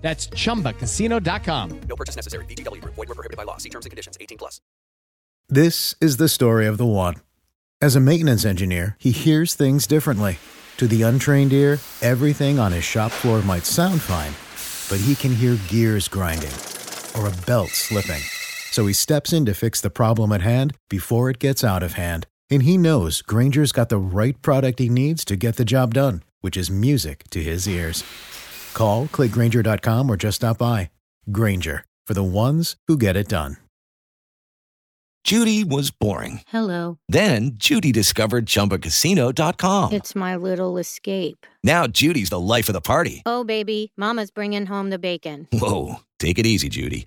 That's chumbacasino.com. No purchase necessary. VGW Group. Void were prohibited by law. See terms and conditions. 18 plus. This is the story of the one. As a maintenance engineer, he hears things differently. To the untrained ear, everything on his shop floor might sound fine, but he can hear gears grinding or a belt slipping. So he steps in to fix the problem at hand before it gets out of hand. And he knows Grainger's got the right product he needs to get the job done, which is music to his ears. Call, clickgranger.com, or just stop by. Grainger, for the ones who get it done. Judy was boring. Hello. Then Judy discovered ChumbaCasino.com. It's my little escape. Now Judy's the life of the party. Oh, baby, Mama's bringing home the bacon. Whoa, take it easy, Judy.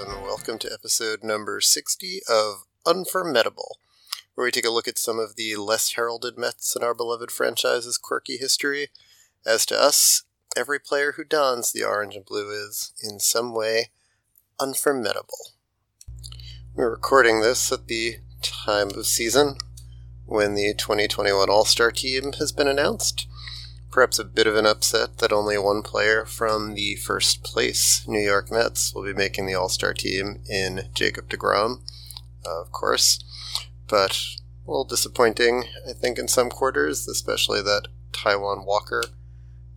And welcome to episode number 60 of Unformidable, where we take a look at some of the less heralded Mets in our beloved franchise's quirky history. As to us, every player who dons the orange and blue is, in some way, unformidable. We're recording this at the time of season when the 2021 All Star team has been announced. Perhaps a bit of an upset that only one player from the first place New York Mets will be making the All Star team in Jacob DeGrom, uh, of course. But a little disappointing, I think, in some quarters, especially that Taijuan Walker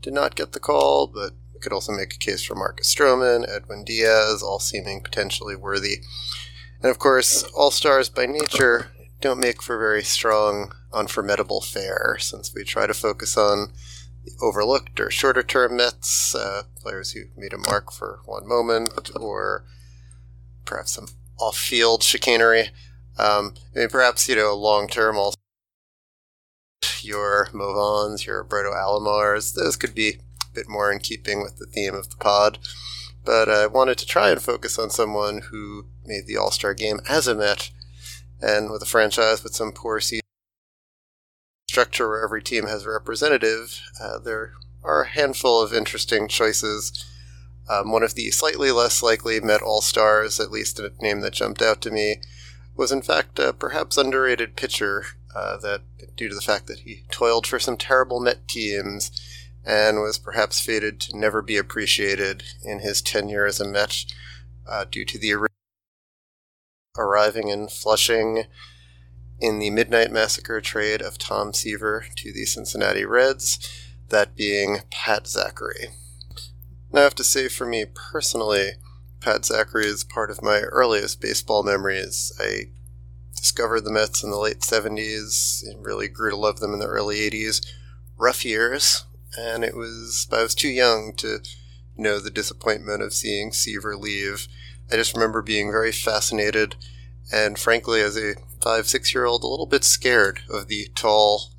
did not get the call, but we could also make a case for Marcus Stroman, Edwin Diaz, all seeming potentially worthy. And of course, All Stars by nature don't make for very strong, unformidable fare, since we try to focus on overlooked or shorter term myths, uh, players who made a mark for one moment, or perhaps some off field chicanery. Um, I mean, perhaps, you know, long term also your Mo Vaughns, your Roberto Alomars, those could be a bit more in keeping with the theme of the pod. But I wanted to try and focus on someone who made the All Star game as a Met, and with a franchise with some poor season structure where every team has a representative, uh, there are a handful of interesting choices. Um, one of the slightly less likely Met All Stars, at least a name that jumped out to me, was in fact a perhaps underrated pitcher uh, that, due to the fact that he toiled for some terrible Met teams and was perhaps fated to never be appreciated in his tenure as a Met uh, due to the arriving in Flushing in the Midnight Massacre trade of Tom Seaver to the Cincinnati Reds, that being Pat Zachry. Now, I have to say, for me personally, Pat Zachry is part of my earliest baseball memories. I discovered the Mets in the late 70s and really grew to love them in the early 80s. Rough years, and it was, I was too young to know the disappointment of seeing Seaver leave. I just remember being very fascinated and frankly, as a five, six year old, a little bit scared of the tall,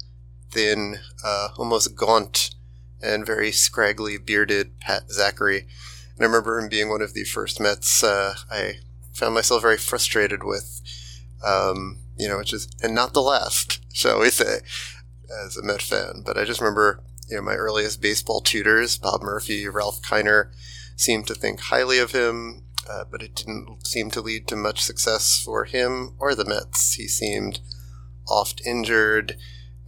thin, uh, almost gaunt, and very scraggly bearded Pat Zachry. And I remember him being one of the first Mets uh, I found myself very frustrated with. um, you know, which is, and not the last, shall we say, as a Met fan. But I just remember, you know, my earliest baseball tutors, Bob Murphy, Ralph Kiner, seemed to think highly of him, uh, but it didn't seem to lead to much success for him or the Mets. He seemed oft injured,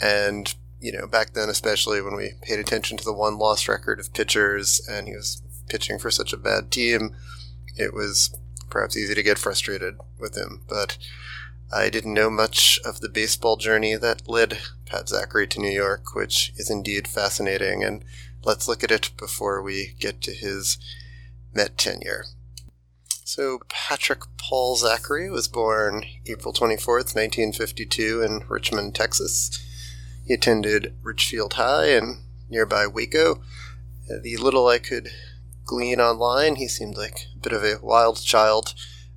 and you know, back then, especially when we paid attention to the won loss record of pitchers, and he was pitching for such a bad team, it was perhaps easy to get frustrated with him. But I didn't know much of the baseball journey that led Pat Zachry to New York, which is indeed fascinating. And let's look at it before we get to his Met tenure. So, Patrick Paul Zachry was born April 24th, 1952, in Richmond, Texas. He attended Richfield High in nearby Waco. The little I could glean online, he seemed like a bit of a wild child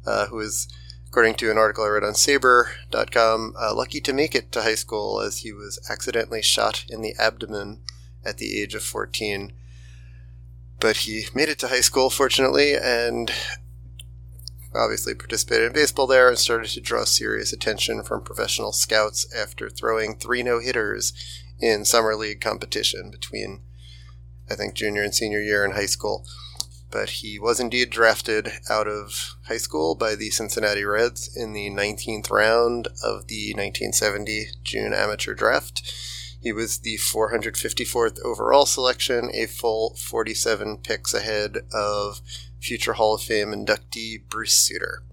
uh, who was according to an article I read on Saber.com, uh, lucky to make it to high school as he was accidentally shot in the abdomen at the age of 14. But he made it to high school, fortunately, and obviously participated in baseball there and started to draw serious attention from professional scouts after throwing three no hitters in summer league competition between, I think, junior and senior year in high school but he was indeed drafted out of high school by the Cincinnati Reds in the 19th round of the 1970 June amateur draft. He was the 454th overall selection, a full 47 picks ahead of future Hall of Fame inductee Bruce Sutter.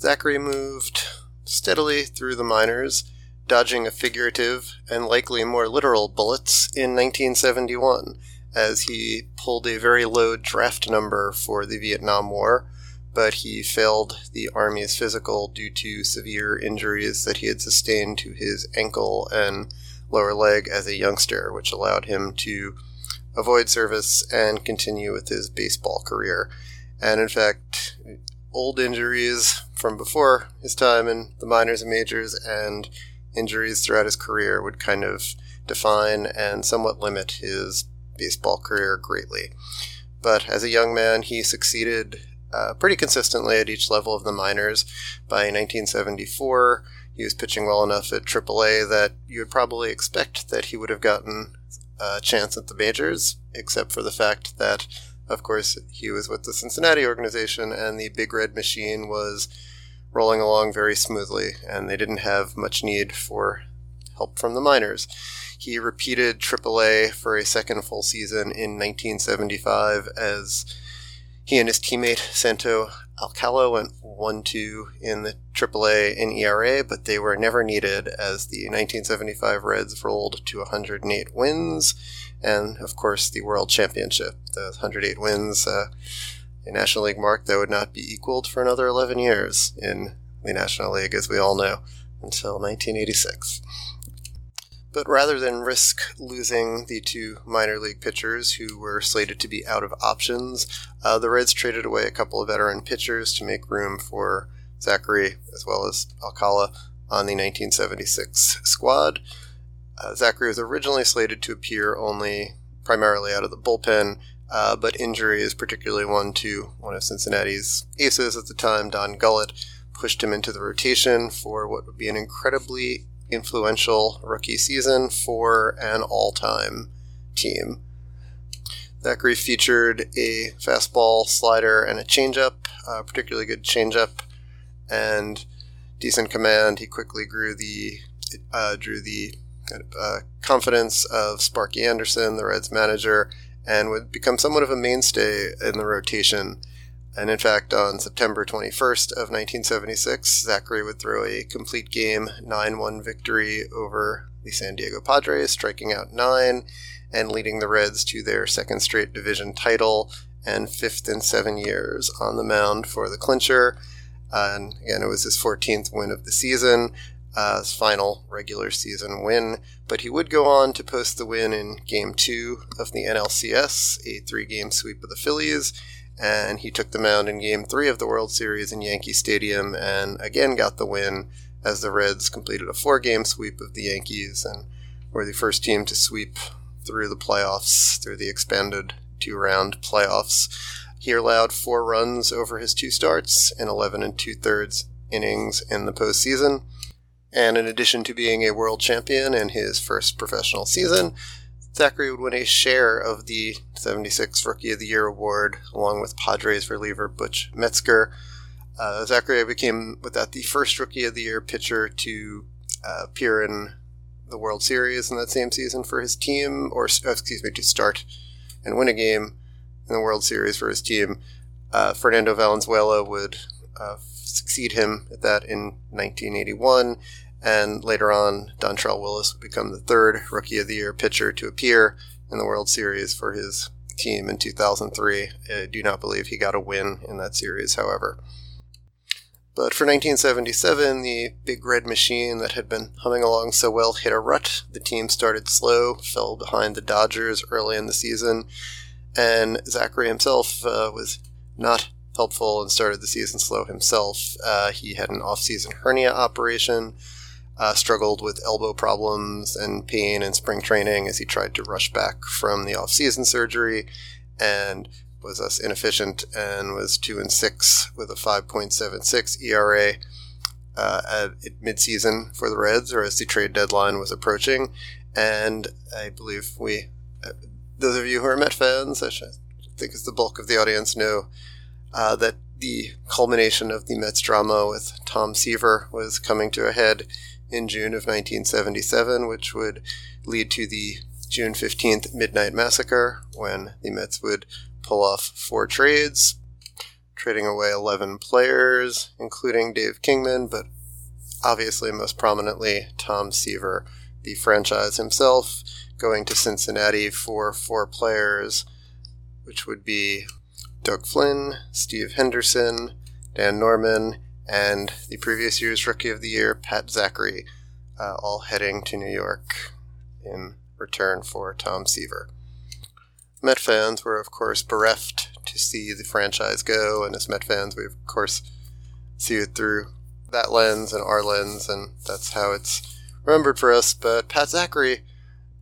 Zachry moved steadily through the minors, dodging a figurative and likely more literal bullets in 1971 as he pulled a very low draft number for the Vietnam War, but he failed the Army's physical due to severe injuries that he had sustained to his ankle and lower leg as a youngster, which allowed him to avoid service and continue with his baseball career. And in fact, old injuries from before his time in the minors and majors and injuries throughout his career would kind of define and somewhat limit his baseball career greatly. But as a young man, he succeeded uh, pretty consistently at each level of the minors. By 1974, he was pitching well enough at AAA that you would probably expect that he would have gotten a chance at the majors, except for the fact that, of course, he was with the Cincinnati organization and the Big Red Machine was rolling along very smoothly, and they didn't have much need for help from the minors. He repeated AAA for a second full season in 1975 as he and his teammate Santo Alcala went 1 2 in the AAA in ERA, but they were never needed as the 1975 Reds rolled to 108 wins and, of course, the World Championship. The 108 wins, uh, a National League mark that would not be equaled for another 11 years in the National League, as we all know, until 1986. But rather than risk losing the two minor league pitchers who were slated to be out of options, uh, the Reds traded away a couple of veteran pitchers to make room for Zachry as well as Alcala on the 1976 squad. Uh, Zachry was originally slated to appear only primarily out of the bullpen, uh, but injuries, particularly one to one of Cincinnati's aces at the time, Don Gullett, pushed him into the rotation for what would be an incredibly influential rookie season for an all time team. Zachry featured a fastball, slider, and a changeup, a particularly good changeup, and decent command. He quickly grew the uh, drew the uh, confidence of Sparky Anderson, the Reds manager, and would become somewhat of a mainstay in the rotation and in fact, on September 21st of 1976, Zachry would throw a complete game 9-1 victory over the San Diego Padres, striking out nine and leading the Reds to their second straight division title and fifth in seven years on the mound for the clincher. and again, it was his 14th win of the season, uh, his final regular season win. But he would go on to post the win in Game 2 of the NLCS, a three game sweep of the Phillies and he took the mound in Game 3 of the World Series in Yankee Stadium and again got the win as the Reds completed a four game sweep of the Yankees and were the first team to sweep through the playoffs, through the expanded two round playoffs. He allowed four runs over his two starts in 11 and two thirds innings in the postseason. And in addition to being a world champion in his first professional season, Zachry would win a share of the 76 Rookie of the Year award, along with Padres reliever Butch Metzger. Uh, Zachry became, with that, the first Rookie of the Year pitcher to uh, appear in the World Series in that same season for his team, or uh, excuse me, to start and win a game in the World Series for his team. Uh, Fernando Valenzuela would uh, succeed him at that in 1981, and later on, Dontrelle Willis would become the third Rookie of the Year pitcher to appear in the World Series for his team in 2003. I do not believe he got a win in that series, however. But for 1977, the big red machine that had been humming along so well hit a rut. The team started slow, fell behind the Dodgers early in the season, and Zachry himself uh, was not helpful and started the season slow himself. Uh, he had an off-season hernia operation, uh, struggled with elbow problems and pain in spring training as he tried to rush back from the off-season surgery, and was thus inefficient and was two and six with a 5.76 ERA uh, at midseason for the Reds, or as the trade deadline was approaching. And I believe we, uh, those of you who are Met fans, I think is the bulk of the audience, know uh, that the culmination of the Mets drama with Tom Seaver was coming to a head in June of 1977, which would lead to the June 15th Midnight Massacre, when the Mets would pull off four trades, trading away 11 players, including Dave Kingman, but obviously most prominently Tom Seaver, the franchise himself, going to Cincinnati for four players, which would be Doug Flynn, Steve Henderson, Dan Norman, and the previous year's Rookie of the Year, Pat Zachry, uh, all heading to New York in return for Tom Seaver. Met fans were, of course, bereft to see the franchise go, and as Met fans, we, of course, see it through that lens and our lens, and that's how it's remembered for us. But Pat Zachry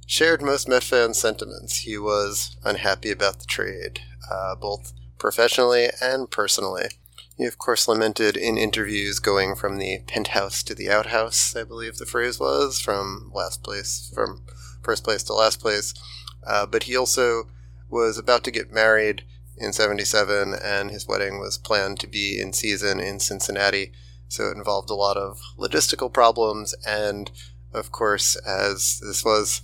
shared most Met fans' sentiments. He was unhappy about the trade, uh, both professionally and personally. He, of course, lamented in interviews going from the penthouse to the outhouse, I believe the phrase was, from last place, from first place to last place. Uh, but he also was about to get married in 77 and his wedding was planned to be in season in Cincinnati. So it involved a lot of logistical problems. And of course, as this was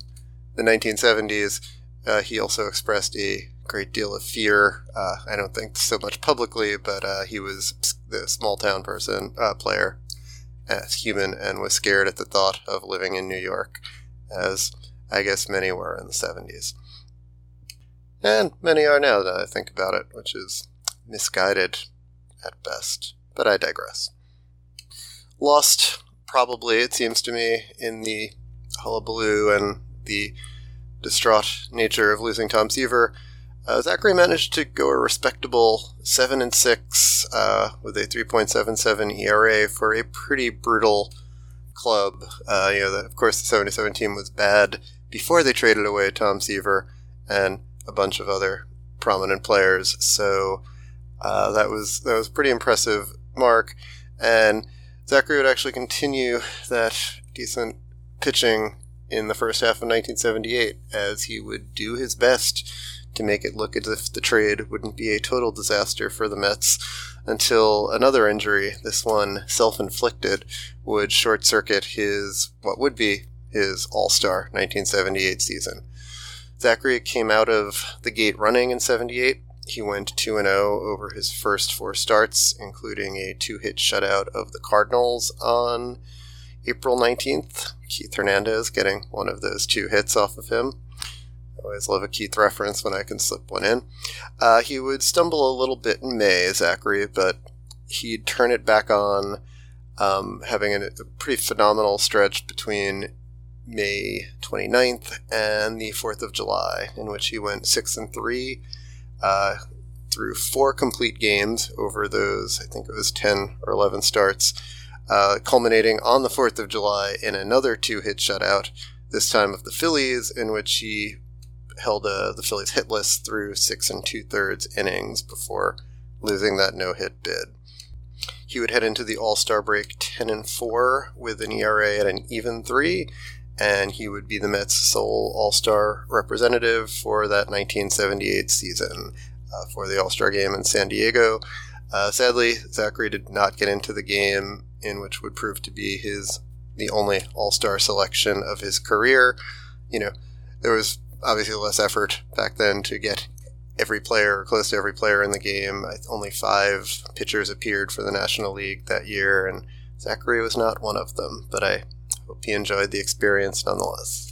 the 1970s, uh, he also expressed a great deal of fear. Uh, I don't think so much publicly, but uh, he was the small town person, uh, player, as human, and was scared at the thought of living in New York, as I guess many were in the 70s. And many are now that I think about it, which is misguided at best. But I digress. Lost, probably, it seems to me, in the hullabaloo and the distraught nature of losing Tom Seaver. Uh, Zachry managed to go a respectable seven and six uh, with a 3.77 ERA for a pretty brutal club. Uh, you know, the, of course, the 77 team was bad before they traded away Tom Seaver, and a bunch of other prominent players. So uh, that was that was pretty impressive mark. And Zachry would actually continue that decent pitching in the first half of 1978 as he would do his best to make it look as if the trade wouldn't be a total disaster for the Mets until another injury, this one self inflicted, would short circuit his, what would be his All Star 1978 season. Zachry came out of the gate running in 78. He went 2 0 over his first four starts, including a two hit shutout of the Cardinals on April 19th. Keith Hernandez getting one of those two hits off of him. Always love a Keith reference when I can slip one in. Uh, he would stumble a little bit in May, Zachry, but he'd turn it back on, um, having a, a pretty phenomenal stretch between May 29th and the 4th of July, in which he went 6 and 3 uh, through four complete games over those, I think it was 10 or 11 starts, uh, culminating on the 4th of July in another two hit shutout, this time of the Phillies, in which he held uh, the Phillies hitless through six and two thirds innings before losing that no hit bid. he would head into the All Star break 10 and 4 with an ERA at an even 3, and he would be the Mets' sole All Star representative for that 1978 season uh, for the All Star game in San Diego. Uh, sadly, Zachry did not get into the game in which would prove to be his the only All Star selection of his career. You know, there was obviously less effort back then to get every player, or close to every player in the game. Only five pitchers appeared for the National League that year, and Zachry was not one of them. But I hope he enjoyed the experience nonetheless.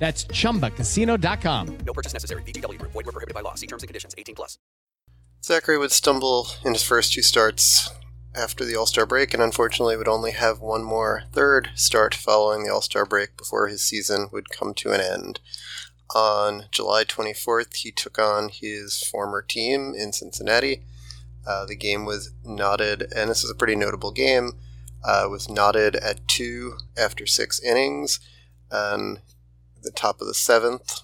That's chumbacasino.com. No purchase necessary. VGW Group. Void were prohibited by law. See terms and conditions. 18 plus. Zachry would stumble in his first two starts after the All Star break, and unfortunately would only have one more third start following the All Star break before his season would come to an end. On July 24th, he took on his former team in Cincinnati. Uh, the game was knotted, and this is a pretty notable game. Uh, was knotted at two after six innings, and the top of the seventh.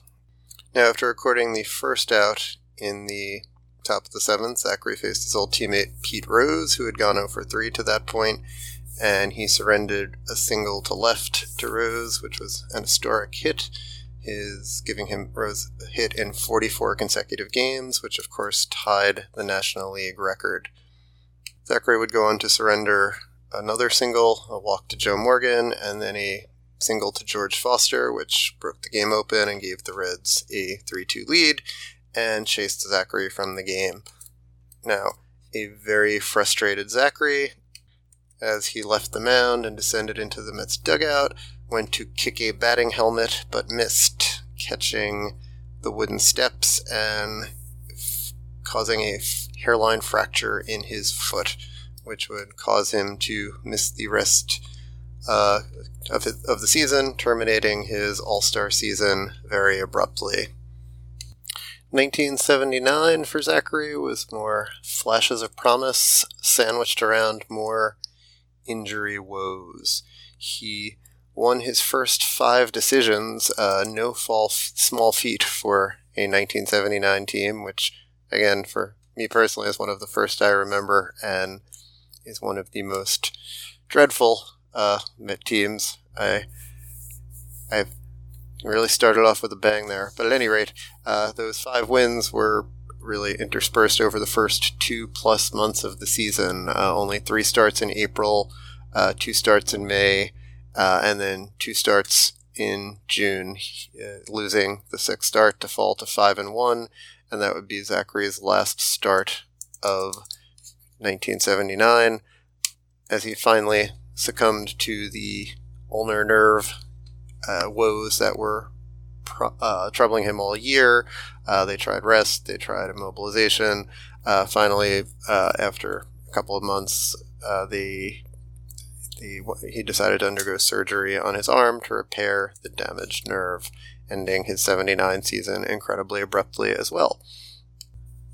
Now, after recording the first out in the top of the seventh, Zachry faced his old teammate Pete Rose, who had gone 0 for 3 to that point, and he surrendered a single to left to Rose, which was an historic hit, his giving him Rose a hit in 44 consecutive games, which of course tied the National League record. Zachry would go on to surrender another single, a walk to Joe Morgan, and then a single to George Foster, which broke the game open and gave the Reds a 3 2 lead and chased Zachry from the game. Now, a very frustrated Zachry, as he left the mound and descended into the Mets dugout, went to kick a batting helmet but missed, catching the wooden steps and f- causing a f- hairline fracture in his foot, which would cause him to miss the rest uh, of, his, of the season, terminating his All Star season very abruptly. 1979 for Zachry was more flashes of promise sandwiched around more injury woes. He won his first five decisions, uh, no fall f- small feat for a 1979 team, which, again, for me personally, is one of the first I remember and is one of the most dreadful uh, teams. I I've really started off with a bang there. But at any rate, uh, those five wins were really interspersed over the first two plus months of the season. Uh, only three starts in April, uh, two starts in May, uh, and then two starts in June, uh, losing the sixth start to fall to five and one, and that would be Zachry's last start of 1979, as he finally succumbed to the ulnar nerve uh, woes that were uh, troubling him all year. Uh, they tried rest, they tried immobilization. Uh, finally, uh, after a couple of months, uh, the, the, he decided to undergo surgery on his arm to repair the damaged nerve, ending his 79 season incredibly abruptly as well.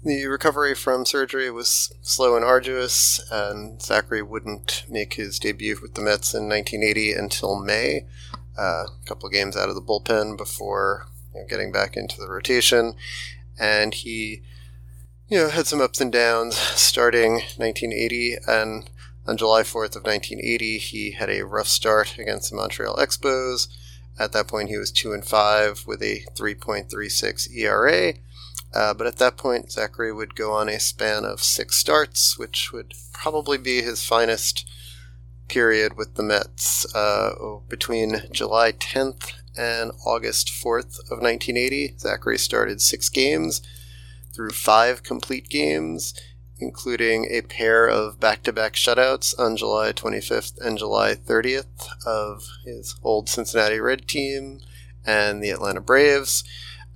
The recovery from surgery was slow and arduous, and Zachry wouldn't make his debut with the Mets in 1980 until May, uh, a couple of games out of the bullpen before you know, getting back into the rotation. And he, you know, had some ups and downs starting 1980, and on July 4th of 1980, he had a rough start against the Montreal Expos. At that point, he was 2 and 5 with a 3.36 ERA uh, but at that point, Zachry would go on a span of six starts, which would probably be his finest period with the Mets uh, between July 10th and August 4th of 1980. Zachry started six games through five complete games, including a pair of back to back shutouts on July 25th and July 30th of his old Cincinnati Red team and the Atlanta Braves.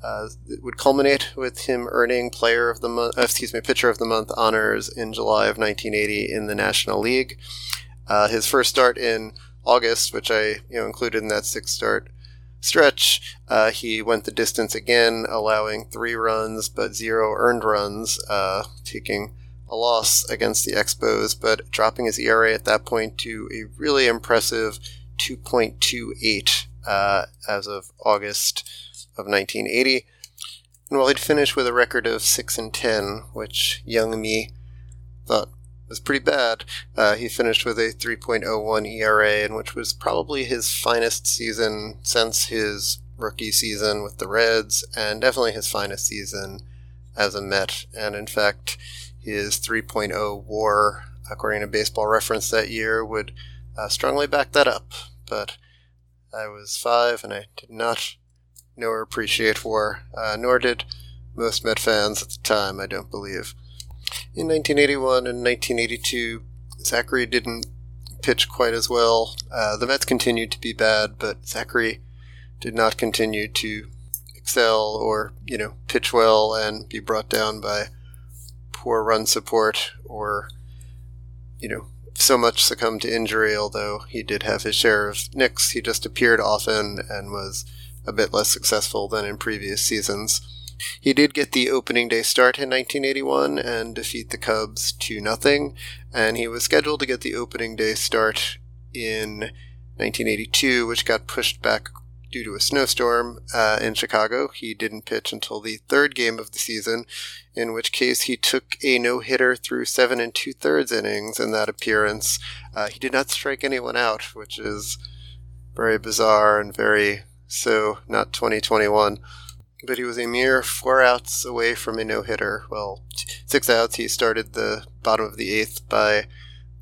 Uh, it would culminate with him earning Player of the Month, uh, excuse me, Pitcher of the Month honors in July of 1980 in the National League. Uh, his first start in August, which I you know included in that six start stretch, uh, he went the distance again, allowing three runs but zero earned runs, uh, taking a loss against the Expos, but dropping his ERA at that point to a really impressive 2.28 uh, as of August of 1980. And while he'd finished with a record of 6 and 10, which young me thought was pretty bad, uh, he finished with a 3.01 ERA, and which was probably his finest season since his rookie season with the Reds, and definitely his finest season as a Met. And in fact, his 3.0 WAR, according to Baseball Reference that year, would uh, strongly back that up. But I was five, and I did not know or appreciate war, uh, nor did most Met fans at the time, I don't believe. In 1981 and 1982, Zachry didn't pitch quite as well. Uh, the Mets continued to be bad, but Zachry did not continue to excel or, you know, pitch well and be brought down by poor run support or, you know, so much succumb to injury, although he did have his share of nicks. He just appeared often and was a bit less successful than in previous seasons. He did get the opening day start in 1981 and defeat the Cubs 2 0, and he was scheduled to get the opening day start in 1982, which got pushed back due to a snowstorm uh, in Chicago. He didn't pitch until the third game of the season, in which case he took a no hitter through seven and two thirds innings in that appearance. Uh, he did not strike anyone out, which is very bizarre and very so not 2021. But he was a mere four outs away from a no hitter. Well, six outs. He started the bottom of the eighth by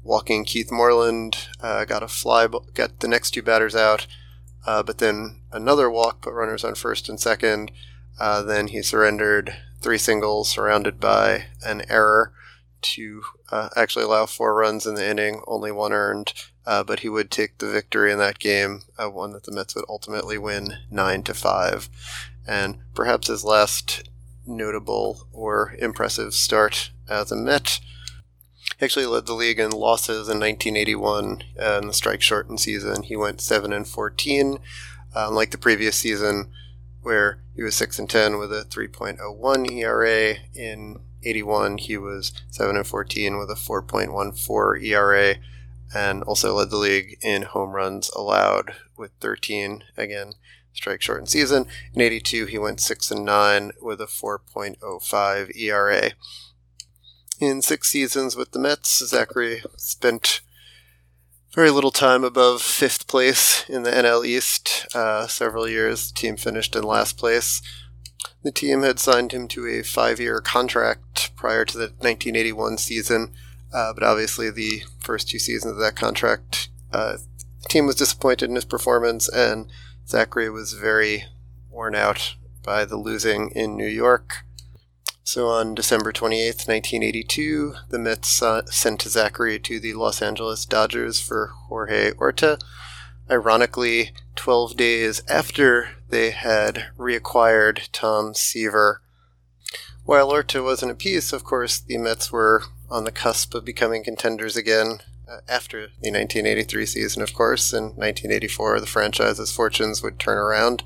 walking Keith Moreland, uh, got a fly, got the next two batters out, uh, but then another walk, put runners on first and second. Uh, then he surrendered three singles, surrounded by an error to uh, actually allow four runs in the inning, only one earned. Uh, but he would take the victory in that game, uh, one that the Mets would ultimately win nine to five. And perhaps his last notable or impressive start as a Met. He actually led the league in losses in 1981 uh, in the strike shortened season. He went seven and 14, uh, unlike the previous season where he was 6 and 10 with a 3.01 ERA in 81 he was 7 and 14 with a 4.14 ERA and also led the league in home runs allowed with 13 again strike shortened season in 82 he went 6 and 9 with a 4.05 ERA in six seasons with the Mets Zachry spent very little time above fifth place in the NL East. Uh, several years, the team finished in last place. The team had signed him to a five year contract prior to the 1981 season, uh, but obviously, the first two seasons of that contract, uh, the team was disappointed in his performance, and Zachry was very worn out by the losing in New York. So on December 28th, 1982, the Mets sent Zachry to the Los Angeles Dodgers for Jorge Orta. Ironically, 12 days after they had reacquired Tom Seaver. While Orta wasn't a piece, of course, the Mets were on the cusp of becoming contenders again uh, after the 1983 season, of course. In 1984, the franchise's fortunes would turn around.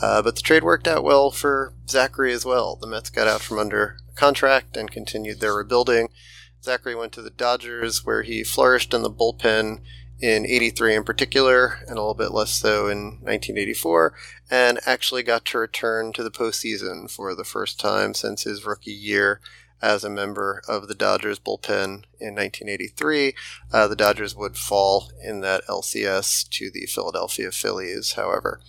Uh, but the trade worked out well for Zachry as well. The Mets got out from under contract and continued their rebuilding. Zachry went to the Dodgers, where he flourished in the bullpen in 83 in particular, and a little bit less so in 1984, and actually got to return to the postseason for the first time since his rookie year as a member of the Dodgers bullpen in 1983. Uh, the Dodgers would fall in that LCS to the Philadelphia Phillies, however.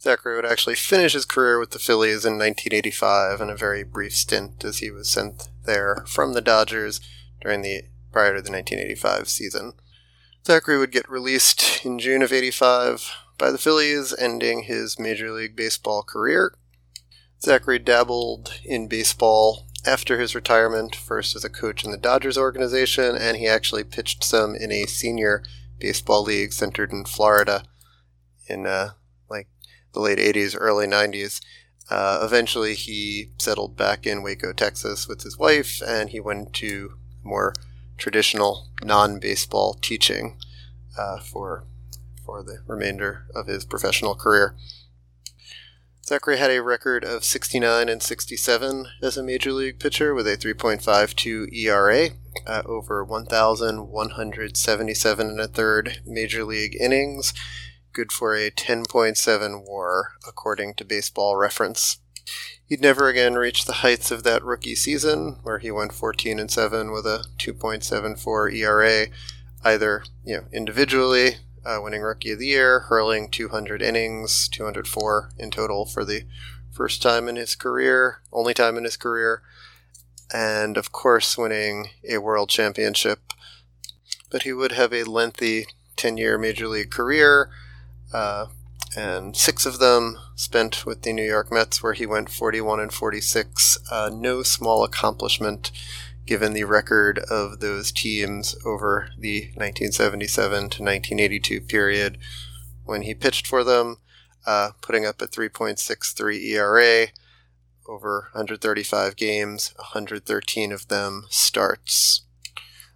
Zachry would actually finish his career with the Phillies in 1985 in a very brief stint as he was sent there from the Dodgers during the prior to the 1985 season. Zachry would get released in June of 85 by the Phillies, ending his Major League Baseball career. Zachry dabbled in baseball after his retirement, first as a coach in the Dodgers organization, and he actually pitched some in a senior baseball league centered in Florida in uh, like the late 80s, early 90s. Uh, eventually, he settled back in Waco, Texas with his wife, and he went to more traditional non baseball teaching uh, for, for the remainder of his professional career. Zachry had a record of 69 and 67 as a major league pitcher with a 3.52 ERA uh, over 1,177 and a third major league innings, good for a 10.7 WAR according to Baseball Reference. He'd never again reach the heights of that rookie season, where he went 14 and 7 with a 2.74 ERA, either you know individually uh, winning Rookie of the Year, hurling 200 innings, 204 in total for the first time in his career, only time in his career, and of course winning a World Championship. But he would have a lengthy 10 year Major League career, uh, and six of them spent with the New York Mets, where he went 41 and 46. Uh, no small accomplishment given the record of those teams over the 1977 to 1982 period when he pitched for them, uh, putting up a 3.63 ERA over 135 games, 113 of them starts.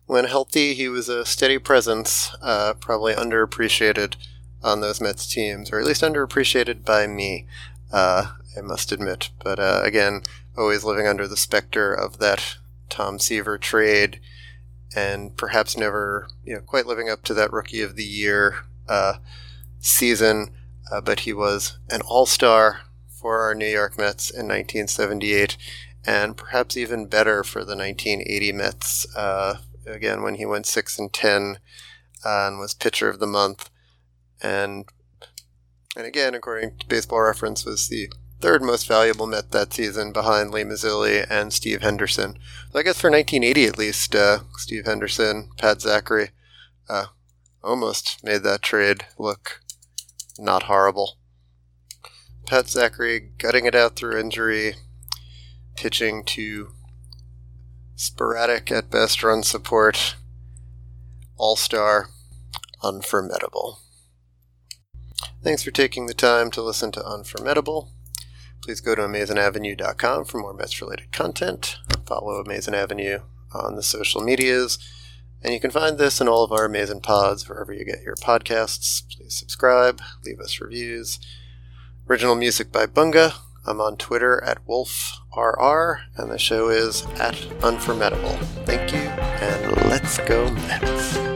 When healthy, he was a steady presence, uh, probably underappreciated on those Mets teams, or at least underappreciated by me, uh, I must admit. But uh, again, always living under the specter of that Tom Seaver trade, and perhaps never, you know, quite living up to that Rookie of the Year uh, season. Uh, but he was an All-Star for our New York Mets in 1978, and perhaps even better for the 1980 Mets. Uh, again, when he went six and ten uh, and was Pitcher of the Month, and and again, according to Baseball Reference, was the third most valuable Met that season behind Lee Mazzilli and Steve Henderson. So I guess for 1980 at least, uh, Steve Henderson, Pat Zachry, uh, almost made that trade look not horrible. Pat Zachry gutting it out through injury, pitching to sporadic at best run support, all star, unformidable. Thanks for taking the time to listen to Unformidable. Please go to AmazinAvenue.com for more Mets related content. Follow Amazin' Avenue on the social medias. And you can find this and all of our amazing pods wherever you get your podcasts. Please subscribe, leave us reviews. Original music by Bunga. I'm on Twitter at WolfRR, and the show is at Unformidable. Thank you, and let's go Mets.